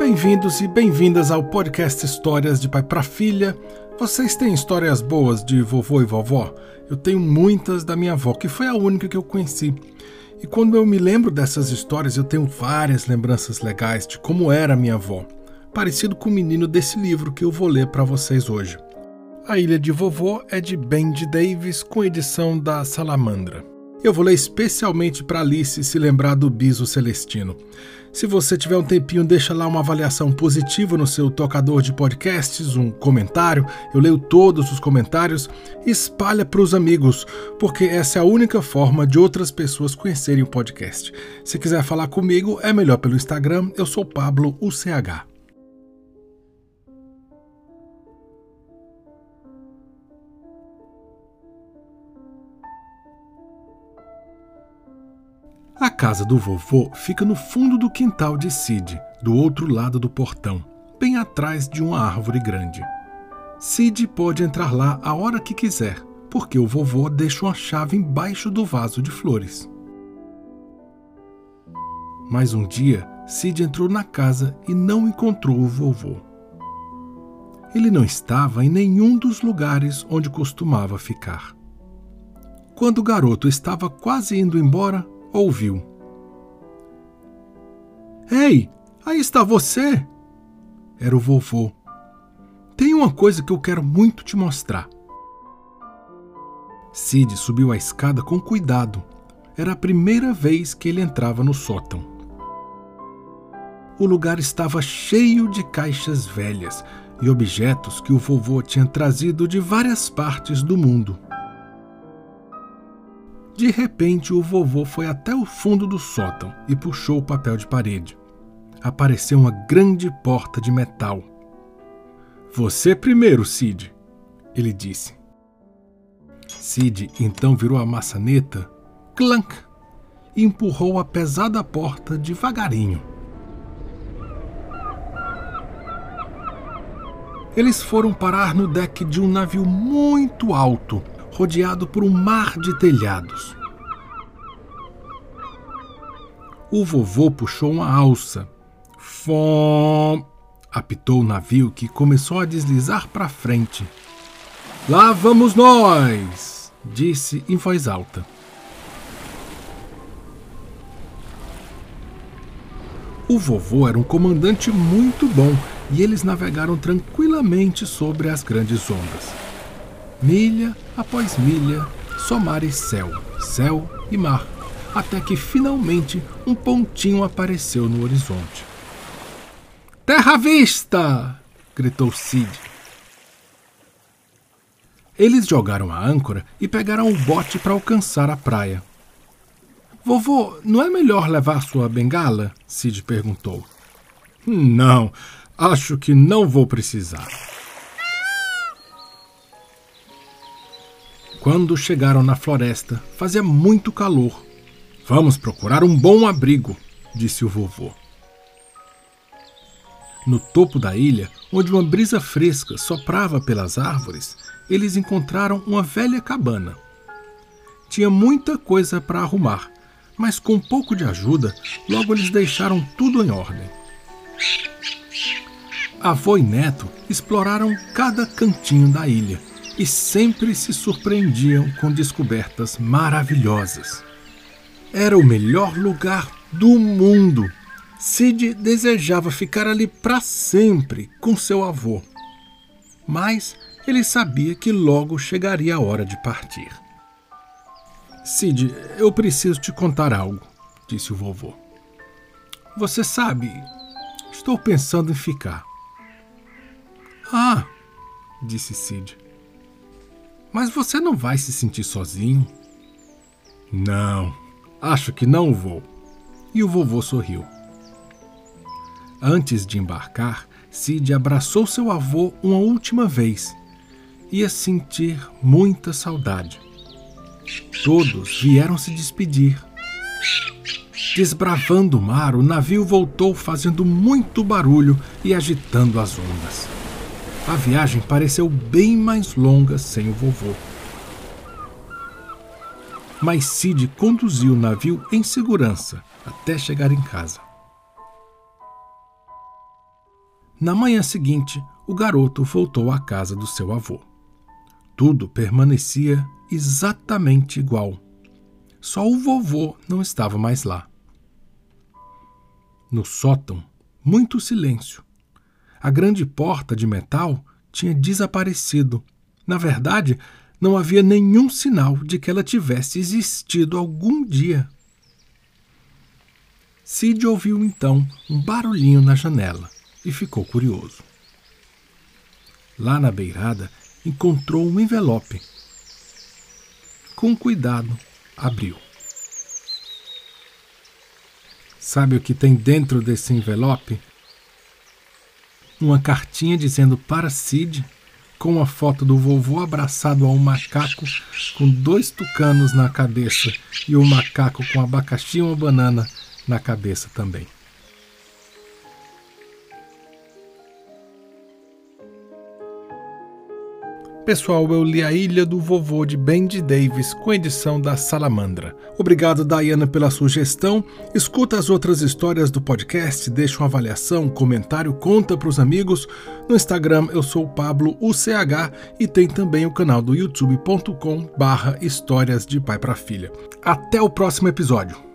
Bem-vindos e bem-vindas ao podcast Histórias de Pai para Filha. Vocês têm histórias boas de vovô e vovó? Eu tenho muitas da minha avó, que foi a única que eu conheci. E quando eu me lembro dessas histórias, eu tenho várias lembranças legais de como era minha avó, parecido com o menino desse livro que eu vou ler para vocês hoje. A Ilha de Vovô é de Bendy Davis, com edição da Salamandra. Eu vou ler especialmente para Alice se lembrar do Biso Celestino. Se você tiver um tempinho, deixa lá uma avaliação positiva no seu tocador de podcasts, um comentário. Eu leio todos os comentários espalha para os amigos, porque essa é a única forma de outras pessoas conhecerem o podcast. Se quiser falar comigo, é melhor pelo Instagram. Eu sou Pablo UCH. A casa do vovô fica no fundo do quintal de Sid, do outro lado do portão, bem atrás de uma árvore grande. Sid pode entrar lá a hora que quiser, porque o vovô deixa uma chave embaixo do vaso de flores. Mas um dia, Sid entrou na casa e não encontrou o vovô. Ele não estava em nenhum dos lugares onde costumava ficar. Quando o garoto estava quase indo embora, ouviu. Ei, aí está você! Era o vovô. Tem uma coisa que eu quero muito te mostrar. Sid subiu a escada com cuidado. Era a primeira vez que ele entrava no sótão. O lugar estava cheio de caixas velhas e objetos que o vovô tinha trazido de várias partes do mundo. De repente, o vovô foi até o fundo do sótão e puxou o papel de parede. Apareceu uma grande porta de metal. Você primeiro, Sid, ele disse. Sid então virou a maçaneta, clank, e empurrou a pesada porta devagarinho. Eles foram parar no deck de um navio muito alto, rodeado por um mar de telhados. O vovô puxou uma alça. Fom! apitou o navio que começou a deslizar para frente. Lá vamos nós! disse em voz alta. O vovô era um comandante muito bom e eles navegaram tranquilamente sobre as grandes ondas milha após milha, só mar e céu, céu e mar, até que finalmente um pontinho apareceu no horizonte. Terra à vista! gritou Sid. Eles jogaram a âncora e pegaram o bote para alcançar a praia. Vovô, não é melhor levar sua bengala? Sid perguntou. Não, acho que não vou precisar. Quando chegaram na floresta, fazia muito calor. Vamos procurar um bom abrigo, disse o vovô. No topo da ilha, onde uma brisa fresca soprava pelas árvores, eles encontraram uma velha cabana. Tinha muita coisa para arrumar, mas com um pouco de ajuda, logo eles deixaram tudo em ordem. Avô e neto exploraram cada cantinho da ilha e sempre se surpreendiam com descobertas maravilhosas. Era o melhor lugar do mundo. Sid desejava ficar ali para sempre com seu avô. Mas ele sabia que logo chegaria a hora de partir. Sid, eu preciso te contar algo, disse o vovô. Você sabe, estou pensando em ficar. Ah, disse Sid. Mas você não vai se sentir sozinho? Não, acho que não vou. E o vovô sorriu. Antes de embarcar, Sid abraçou seu avô uma última vez. Ia sentir muita saudade. Todos vieram se despedir. Desbravando o mar, o navio voltou fazendo muito barulho e agitando as ondas. A viagem pareceu bem mais longa sem o vovô. Mas Sid conduziu o navio em segurança até chegar em casa. Na manhã seguinte, o garoto voltou à casa do seu avô. Tudo permanecia exatamente igual. Só o vovô não estava mais lá. No sótão, muito silêncio. A grande porta de metal tinha desaparecido. Na verdade, não havia nenhum sinal de que ela tivesse existido algum dia. Sid ouviu então um barulhinho na janela e ficou curioso. Lá na beirada, encontrou um envelope. Com cuidado, abriu. Sabe o que tem dentro desse envelope? Uma cartinha dizendo para Sid, com uma foto do vovô abraçado a um macaco com dois tucanos na cabeça e o macaco com abacaxi e uma banana na cabeça também. Pessoal, eu li A Ilha do Vovô de Bendy Davis com edição da Salamandra. Obrigado, Diana, pela sugestão. Escuta as outras histórias do podcast, deixa uma avaliação, comentário, conta para os amigos. No Instagram eu sou Pablo UCH e tem também o canal do youtube.com barra Histórias de Pai para Filha. Até o próximo episódio.